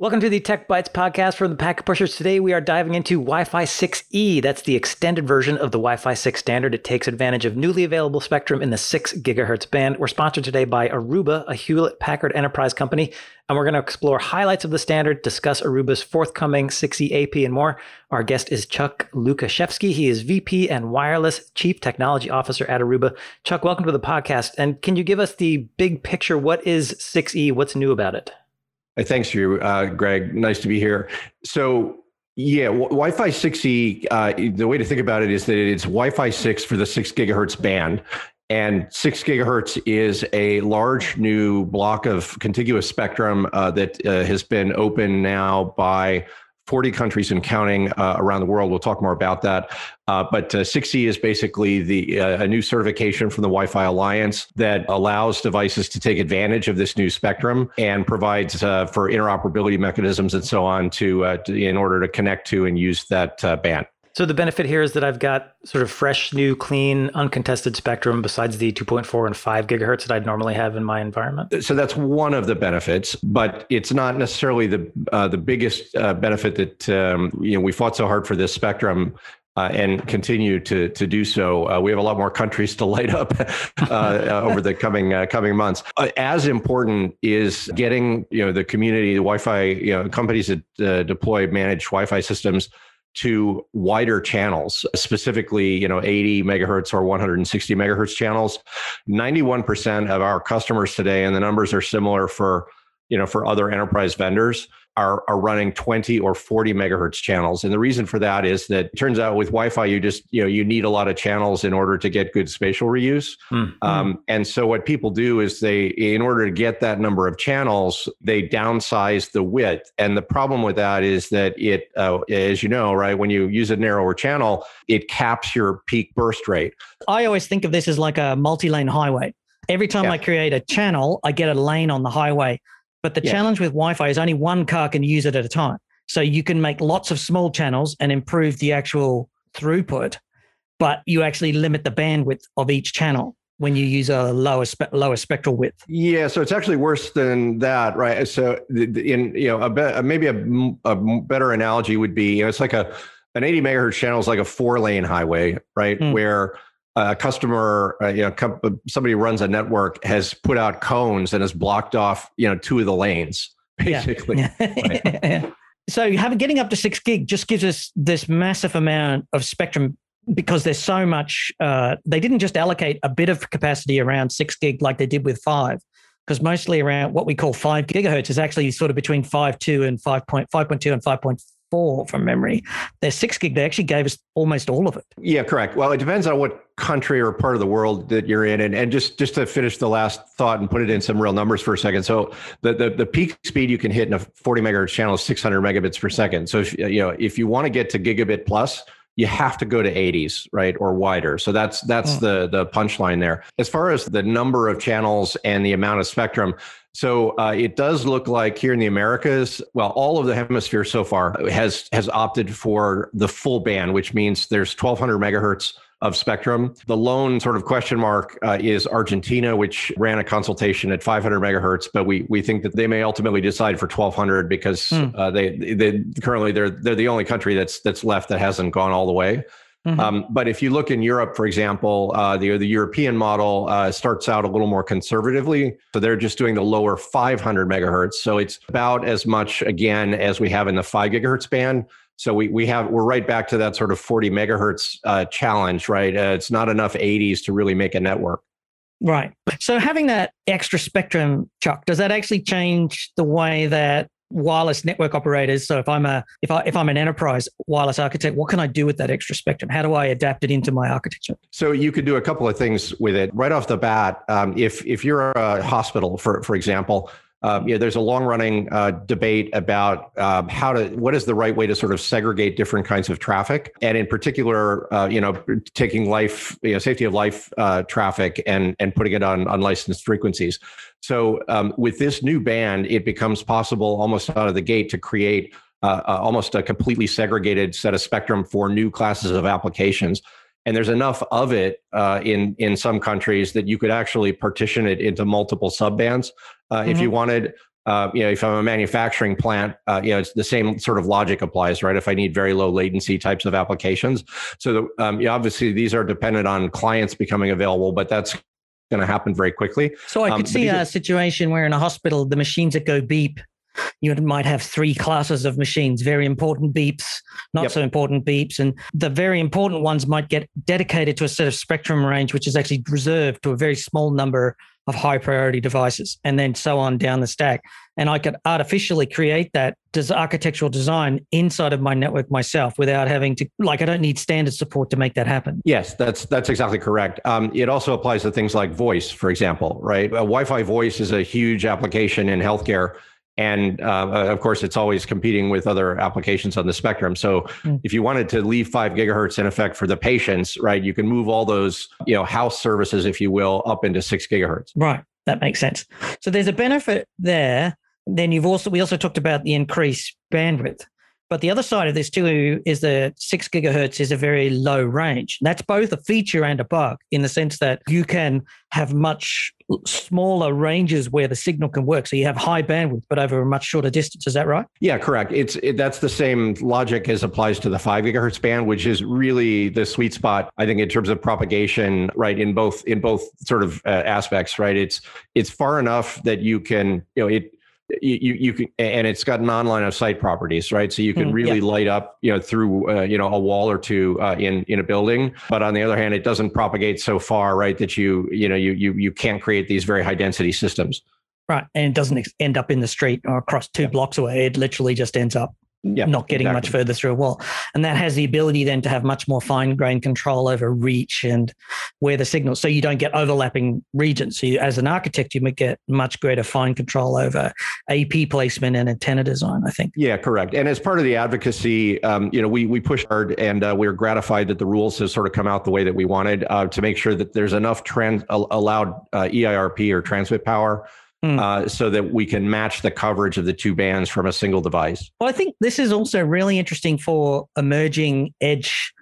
Welcome to the Tech Bytes podcast from the Packet Pushers. Today we are diving into Wi Fi 6E. That's the extended version of the Wi Fi 6 standard. It takes advantage of newly available spectrum in the 6 gigahertz band. We're sponsored today by Aruba, a Hewlett Packard enterprise company, and we're going to explore highlights of the standard, discuss Aruba's forthcoming 6E AP, and more. Our guest is Chuck Lukaszewski. He is VP and Wireless Chief Technology Officer at Aruba. Chuck, welcome to the podcast. And can you give us the big picture? What is 6E? What's new about it? Thanks, Drew. Uh, Greg, nice to be here. So, yeah, w- Wi-Fi 6E. Uh, the way to think about it is that it's Wi-Fi 6 for the six gigahertz band, and six gigahertz is a large new block of contiguous spectrum uh, that uh, has been open now by 40 countries and counting uh, around the world. We'll talk more about that. Uh, but uh, 6E is basically the uh, a new certification from the Wi-Fi Alliance that allows devices to take advantage of this new spectrum and provides uh, for interoperability mechanisms and so on to, uh, to, in order to connect to and use that band. So the benefit here is that I've got sort of fresh, new, clean, uncontested spectrum besides the 2.4 and 5 gigahertz that I'd normally have in my environment. So that's one of the benefits, but it's not necessarily the uh, the biggest uh, benefit that um, you know we fought so hard for this spectrum. Uh, and continue to to do so. Uh, we have a lot more countries to light up uh, uh, over the coming coming months. as important is getting you know the community, the Wi-Fi you know companies that deploy managed Wi-Fi systems to wider channels, specifically, you know, 80 megahertz or 160 megahertz channels. 91% of our customers today, and the numbers are similar for, you know, for other enterprise vendors, are, are running 20 or 40 megahertz channels. And the reason for that is that it turns out with Wi-Fi, you just, you know, you need a lot of channels in order to get good spatial reuse. Mm-hmm. Um, and so what people do is they, in order to get that number of channels, they downsize the width. And the problem with that is that it, uh, as you know, right, when you use a narrower channel, it caps your peak burst rate. I always think of this as like a multi-lane highway. Every time yeah. I create a channel, I get a lane on the highway. But the yeah. challenge with Wi-Fi is only one car can use it at a time. So you can make lots of small channels and improve the actual throughput, but you actually limit the bandwidth of each channel when you use a lower spe- lower spectral width. Yeah, so it's actually worse than that, right? So in you know a be- maybe a, a better analogy would be you know it's like a an 80 megahertz channel is like a four lane highway, right? Mm. Where a customer, uh, you know, somebody runs a network has put out cones and has blocked off, you know, two of the lanes, basically. Yeah. right. So having getting up to six gig just gives us this massive amount of spectrum because there's so much. Uh, they didn't just allocate a bit of capacity around six gig like they did with five, because mostly around what we call five gigahertz is actually sort of between five two and 5.5.2 and 5.5 four from memory. Their six gig, they actually gave us almost all of it. Yeah, correct. Well, it depends on what country or part of the world that you're in. And, and just, just to finish the last thought and put it in some real numbers for a second. So the, the, the peak speed you can hit in a 40 megahertz channel is 600 megabits per second. So if, you know, if you want to get to gigabit plus, you have to go to 80s right or wider so that's that's mm. the the punchline there as far as the number of channels and the amount of spectrum so uh, it does look like here in the Americas, well, all of the hemisphere so far has has opted for the full band, which means there's 1,200 megahertz of spectrum. The lone sort of question mark uh, is Argentina, which ran a consultation at 500 megahertz, but we we think that they may ultimately decide for 1,200 because hmm. uh, they they currently they're they're the only country that's that's left that hasn't gone all the way. Mm-hmm. Um, but if you look in Europe, for example, uh, the the European model uh, starts out a little more conservatively. So they're just doing the lower 500 megahertz. So it's about as much again as we have in the five gigahertz band. So we we have we're right back to that sort of 40 megahertz uh, challenge, right? Uh, it's not enough 80s to really make a network. Right. So having that extra spectrum, Chuck, does that actually change the way that wireless network operators. So if I'm a if I if I'm an enterprise wireless architect, what can I do with that extra spectrum? How do I adapt it into my architecture? So you could do a couple of things with it right off the bat. Um, if if you're a hospital, for for example. Um, you know, there's a long-running uh, debate about um, how to, what is the right way to sort of segregate different kinds of traffic, and in particular, uh, you know, taking life, you know, safety of life uh, traffic and and putting it on unlicensed frequencies. So um, with this new band, it becomes possible almost out of the gate to create uh, uh, almost a completely segregated set of spectrum for new classes of applications. And there's enough of it uh, in in some countries that you could actually partition it into multiple subbands mm-hmm. if you mm-hmm. wanted. uh, you know, if I'm a manufacturing plant, uh, you know, it's the same sort of logic applies, right? If I need very low latency types of applications, so the, um, yeah, obviously these are dependent on clients becoming available, but that's going to happen very quickly. So I could um, see a situation where in a hospital the machines that go beep you might have three classes of machines very important beeps not yep. so important beeps and the very important ones might get dedicated to a set of spectrum range which is actually reserved to a very small number of high priority devices and then so on down the stack. And i could artificially create that des- architectural design inside of my network myself without having to like i don't need standard support to make that happen. Yes that's that's exactly correct. Um, it also applies to things like voice for example right? A wi-fi voice is a huge application in healthcare and uh, of course it's always competing with other applications on the spectrum. So mm. if you wanted to leave five gigahertz in effect for the patients right you can move all those you know house services if you will up into six gigahertz. Right. That makes sense. So there's a benefit there. Then you've also we also talked about the increased bandwidth but the other side of this too is that six gigahertz is a very low range. That's both a feature and a bug in the sense that you can have much smaller ranges where the signal can work. So you have high bandwidth, but over a much shorter distance. Is that right? Yeah, correct. It's it, that's the same logic as applies to the five gigahertz band, which is really the sweet spot. I think in terms of propagation, right? In both in both sort of uh, aspects, right? It's it's far enough that you can you know it you you can and it's got an online of sight properties right so you can mm, really yeah. light up you know through uh, you know a wall or two uh, in in a building but on the other hand it doesn't propagate so far right that you you know you you you can't create these very high density systems right and it doesn't end up in the street or across two yeah. blocks away it literally just ends up yep, not getting exactly. much further through a wall. And that has the ability then to have much more fine grained control over reach and where the signal, so you don't get overlapping regions. So you, as an architect, you might get much greater fine control over AP placement and antenna design, I think. Yeah, correct. And as part of the advocacy, um, you know, we, we pushed hard and uh, we are gratified that the rules have sort of come out the way that we wanted uh, to make sure that there's enough trans allowed uh, EIRP or transmit power Mm. Uh, so that we can match the coverage of the two bands from a single device. Well, I think this is also really interesting for emerging edge,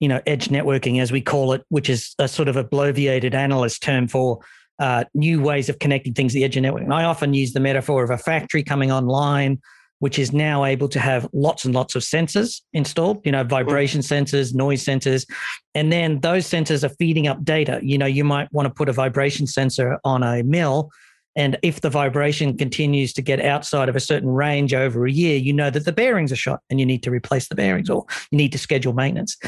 you know, edge networking, as we call it, which is a sort of abbreviated analyst term for uh, new ways of connecting things to the edge of networking. I often use the metaphor of a factory coming online, which is now able to have lots and lots of sensors installed, you know, vibration sensors, noise sensors. And then those sensors are feeding up data. You know, you might want to put a vibration sensor on a mill and if the vibration continues to get outside of a certain range over a year, you know that the bearings are shot and you need to replace the bearings or you need to schedule maintenance.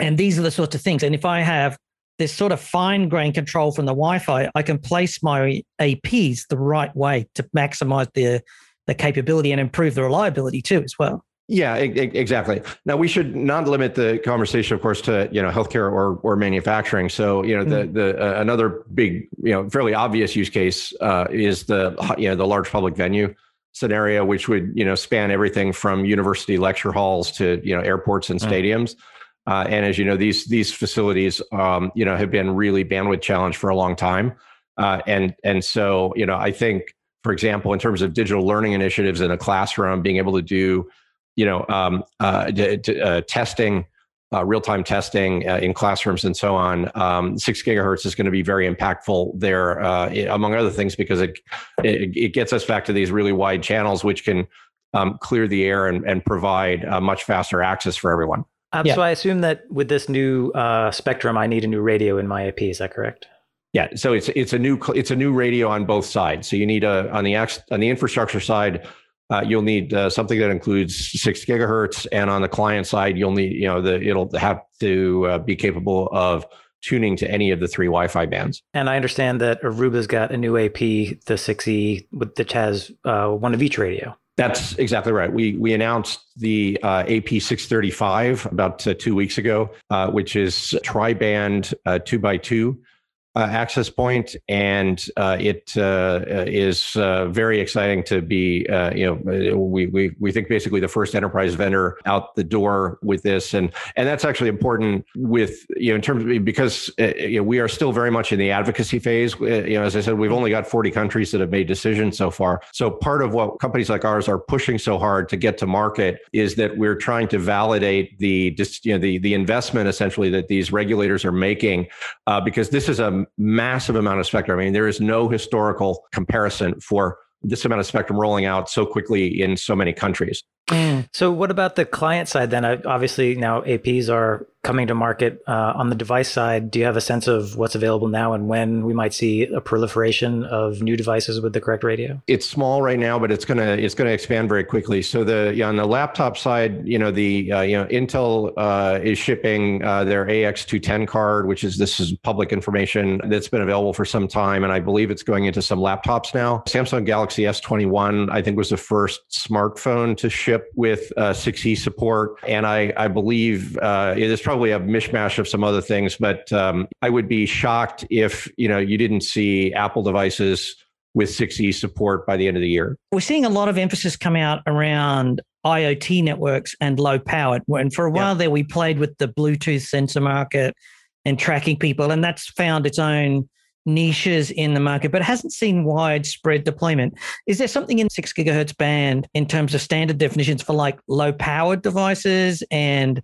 And these are the sorts of things. And if I have this sort of fine grain control from the Wi-Fi, I can place my APs the right way to maximize the the capability and improve the reliability too as well. Yeah, exactly. Now we should not limit the conversation, of course, to you know healthcare or or manufacturing. So you know the mm-hmm. the uh, another big you know fairly obvious use case uh, is the you know the large public venue scenario, which would you know span everything from university lecture halls to you know airports and mm. stadiums. Mm-hmm. Uh, and as you know, these these facilities um, you know have been really bandwidth challenged for a long time. Uh, and and so you know I think, for example, in terms of digital learning initiatives in a classroom, being able to do you know, um, uh, d- d- uh, testing, uh, real-time testing uh, in classrooms and so on. Um, six gigahertz is going to be very impactful there, uh, among other things, because it, it, it gets us back to these really wide channels, which can um, clear the air and, and provide much faster access for everyone. Um, yeah. So I assume that with this new uh, spectrum, I need a new radio in my AP. Is that correct? Yeah, so it's it's a new it's a new radio on both sides. So you need a on the on the infrastructure side uh, you'll need uh, something that includes six gigahertz, and on the client side, you'll need you know the it'll have to uh, be capable of tuning to any of the three Wi-Fi bands. And I understand that Aruba's got a new AP, the 6E, which has uh, one of each radio. That's exactly right. We we announced the uh, AP 635 about uh, two weeks ago, which is tri-band two by two uh, access point, and uh, it uh, is uh, very exciting to be. Uh, you know, we, we we think basically the first enterprise vendor out the door with this, and and that's actually important with you know in terms of because uh, you know, we are still very much in the advocacy phase. you know, as I said, we've only got 40 countries that have made decisions so far. So part of what companies like ours are pushing so hard to get to market is that we're trying to validate the you know the the investment essentially that these regulators are making, because this is a massive amount of spectrum. I mean, there is no historical comparison for this amount of spectrum rolling out so quickly in so many countries. So, what about the client side then? Obviously, now APs are coming to market uh, on the device side. Do you have a sense of what's available now and when we might see a proliferation of new devices with the correct radio? It's small right now, but it's gonna it's gonna expand very quickly. So the yeah, on the laptop side, you know the uh, you know Intel uh, is shipping uh, their AX210 card, which is this is public information that's been available for some time, and I believe it's going into some laptops now. Samsung Galaxy S21, I think, was the first smartphone to ship with uh, 6E support, and I I believe uh, it is probably a mishmash of some other things, but um, I would be shocked if you know you didn't see Apple devices with 6E support by the end of the year. We're seeing a lot of emphasis come out around IoT networks and low power. And for a while yeah. there, we played with the Bluetooth sensor market and tracking people, and that's found its own niches in the market, but hasn't seen widespread deployment. Is there something in six gigahertz band in terms of standard definitions for like low powered devices and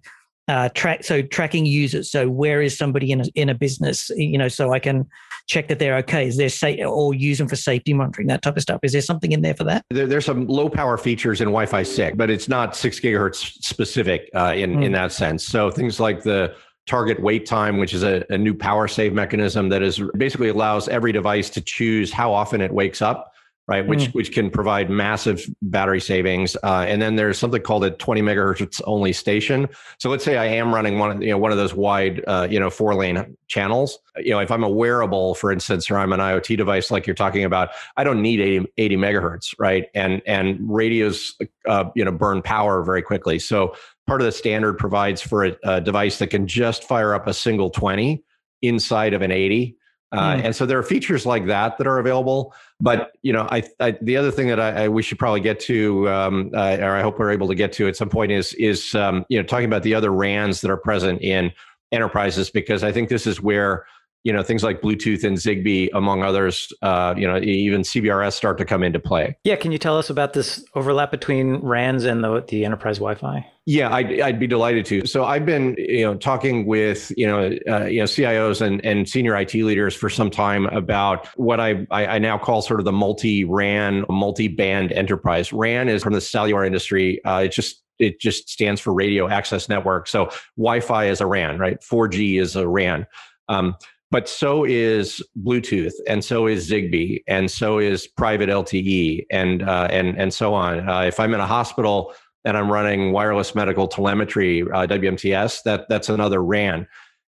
uh, track so tracking users. So where is somebody in a, in a business you know so i can check that they're okay. Is there say or use them for safety monitoring that type of stuff? Is there something in there for that? There, there's some low power features in wi-fi 6 but it's not 6 gigahertz specific uh, in mm. in that sense. So things like the target wake time, which is a, a, new power save mechanism that is basically allows every device to choose how often it wakes up, right? Which mm. which can provide massive battery savings. Uh, and then there's something called a 20 megahertz only station. So let's say I am running one, of you know, one of those wide, uh, you know, four lane channels. You know, if I'm a wearable, for instance, or I'm an IoT device like you're talking about, I don't need 80, 80 megahertz, right? And and radios, uh, you know, burn power very quickly. So part of the standard provides for a, a, device that can just fire up a single 20 inside of an 80 uh, mm. and so there are features like that that are available but you know i, I the other thing that I, I, we should probably get to um, uh, or i hope we're able to get to at some point is is um, you know talking about the other rans that are present in enterprises because i think this is where you know things like Bluetooth and Zigbee, among others. Uh, you know, even CBRS start to come into play. Yeah, can you tell us about this overlap between RANs and the the enterprise Wi-Fi? Yeah, I'd, I'd be delighted to. So I've been you know talking with you know uh, you know CIOs and and senior IT leaders for some time about what I I, I now call sort of the multi RAN multi band enterprise. RAN is from the cellular industry. Uh, it just it just stands for radio access network. So Wi-Fi is a RAN, right? 4G is a RAN. Um, but so is Bluetooth, and so is Zigbee, and so is private LTE, and uh, and and so on. Uh, if I'm in a hospital and I'm running wireless medical telemetry uh, WMTS, that that's another RAN.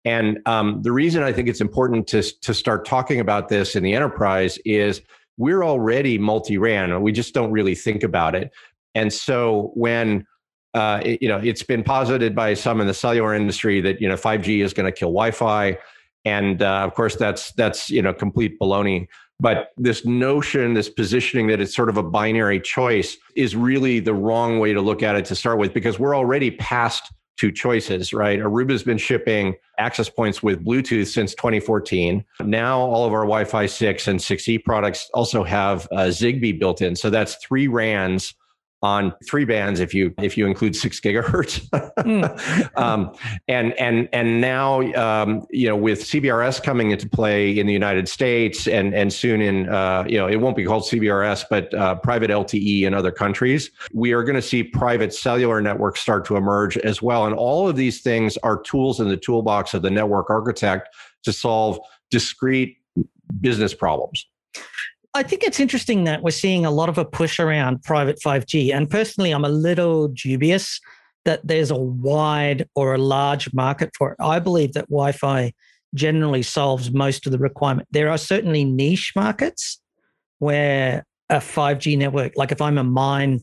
And um, the reason I think it's important to to start talking about this in the enterprise is we're already multi-RAN. We just don't really think about it. And so when uh, it, you know, it's been posited by some in the cellular industry that you know 5G is going to kill Wi-Fi and uh, of course that's that's you know complete baloney. But this notion this positioning that it's sort of a binary choice is really the wrong way to look at it to start with because we're already past two choices right? Aruba's been shipping access points with bluetooth since 2014 now all of our wi-fi 6 and 6e products also have uh, zigbee built in. So that's three rans on three bands if you if you include six gigahertz. Mm. um, and and and now um, you know with CBRS coming into play in the United States and and soon in uh, you know it won't be called CBRS but uh, private LTE in other countries we are going to see private cellular networks start to emerge as well. And all of these things are tools in the toolbox of the network architect to solve discrete business problems I think it's interesting that we're seeing a lot of a push around private 5G. And personally, I'm a little dubious that there's a wide or a large market for it. I believe that Wi Fi generally solves most of the requirement. There are certainly niche markets where a 5G network, like if I'm a mine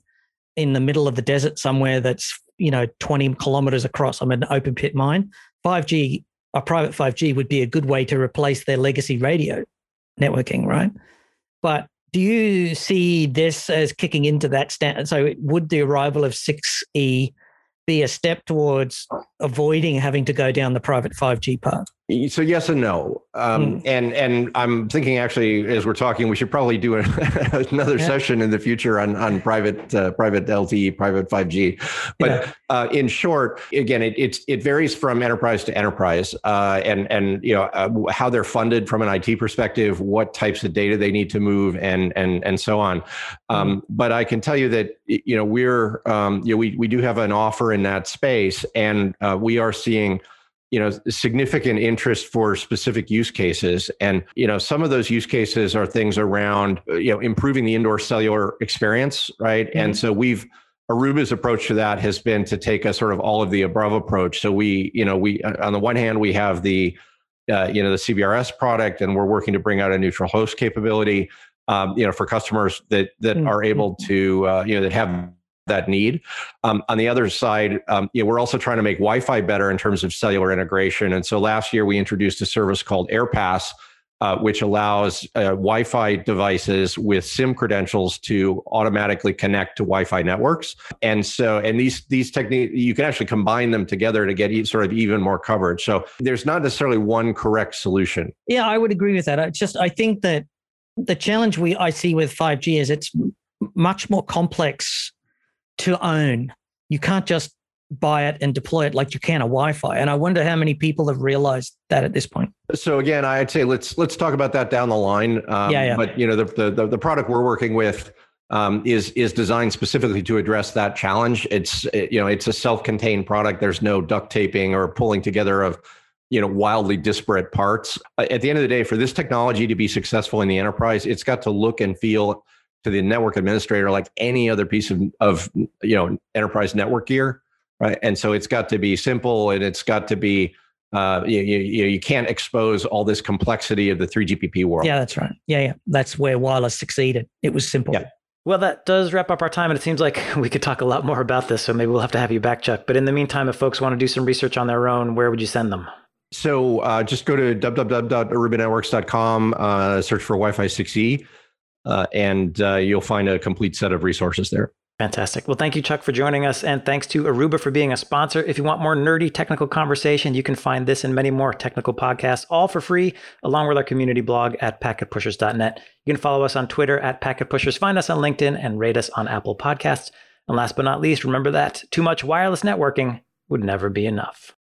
in the middle of the desert somewhere that's, you know, 20 kilometers across, I'm an open pit mine, 5G, a private 5G would be a good way to replace their legacy radio networking, right? But do you see this as kicking into that standard? So would the arrival of 6E be a step towards avoiding having to go down the private 5G path? So yes and no, um, mm. and and I'm thinking actually as we're talking, we should probably do another yeah. session in the future on on private uh, private LTE, private 5G. But yeah. uh, in short, again, it it's it varies from enterprise to enterprise, uh, and and you know uh, how they're funded from an IT perspective, what types of data they need to move, and and and so on. Um, mm. But I can tell you that you know we're um, you know we we do have an offer in that space, and uh, we are seeing you know significant interest for specific use cases and you know some of those use cases are things around you know improving the indoor cellular experience right mm-hmm. and so we've Aruba's approach to that has been to take a sort of all of the above approach. So we, you know, we on the one hand we have the, uh, you know, the CBRS product, and we're working to bring out a neutral host capability, um, you know, for customers that that mm-hmm. are able to, uh, you know, that have that need. Um, on the other side, um, you know, we're also trying to make Wi-Fi better in terms of cellular integration. And so last year we introduced a service called AirPass, uh, which allows uh, Wi-Fi devices with SIM credentials to automatically connect to Wi-Fi networks. And so, and these these techniques, you can actually combine them together to get sort of even more coverage. So there's not necessarily one correct solution. Yeah, I would agree with that. I just I think that the challenge we I see with 5G is it's much more complex to own. You can't just buy it and deploy it like you can a Wi-Fi. And I wonder how many people have realized that at this point. So again, I'd say let's let's talk about that down the line. Um, yeah, yeah. But you know, the, the the product we're working with um, is is designed specifically to address that challenge. It's it, you know it's a self-contained product. There's no duct taping or pulling together of you know wildly disparate parts. At the end of the day, for this technology to be successful in the enterprise, it's got to look and feel to the network administrator like any other piece of, of you know enterprise network gear right and so it's got to be simple and it's got to be uh, you, you, you can't expose all this complexity of the 3GPP world. Yeah, that's right. Yeah, yeah. That's where wireless succeeded. It was simple. Yeah. Well, that does wrap up our time, and it seems like we could talk a lot more about this. So maybe we'll have to have you back, Chuck. But in the meantime, if folks want to do some research on their own, where would you send them? So uh, just go to www.arubanetworks.com, uh, search for Wi-Fi 6E uh, and uh, you'll find a complete set of resources there. Fantastic. Well, thank you, Chuck, for joining us. And thanks to Aruba for being a sponsor. If you want more nerdy technical conversation, you can find this and many more technical podcasts, all for free, along with our community blog at packetpushers.net. You can follow us on Twitter at packetpushers, find us on LinkedIn, and rate us on Apple Podcasts. And last but not least, remember that too much wireless networking would never be enough.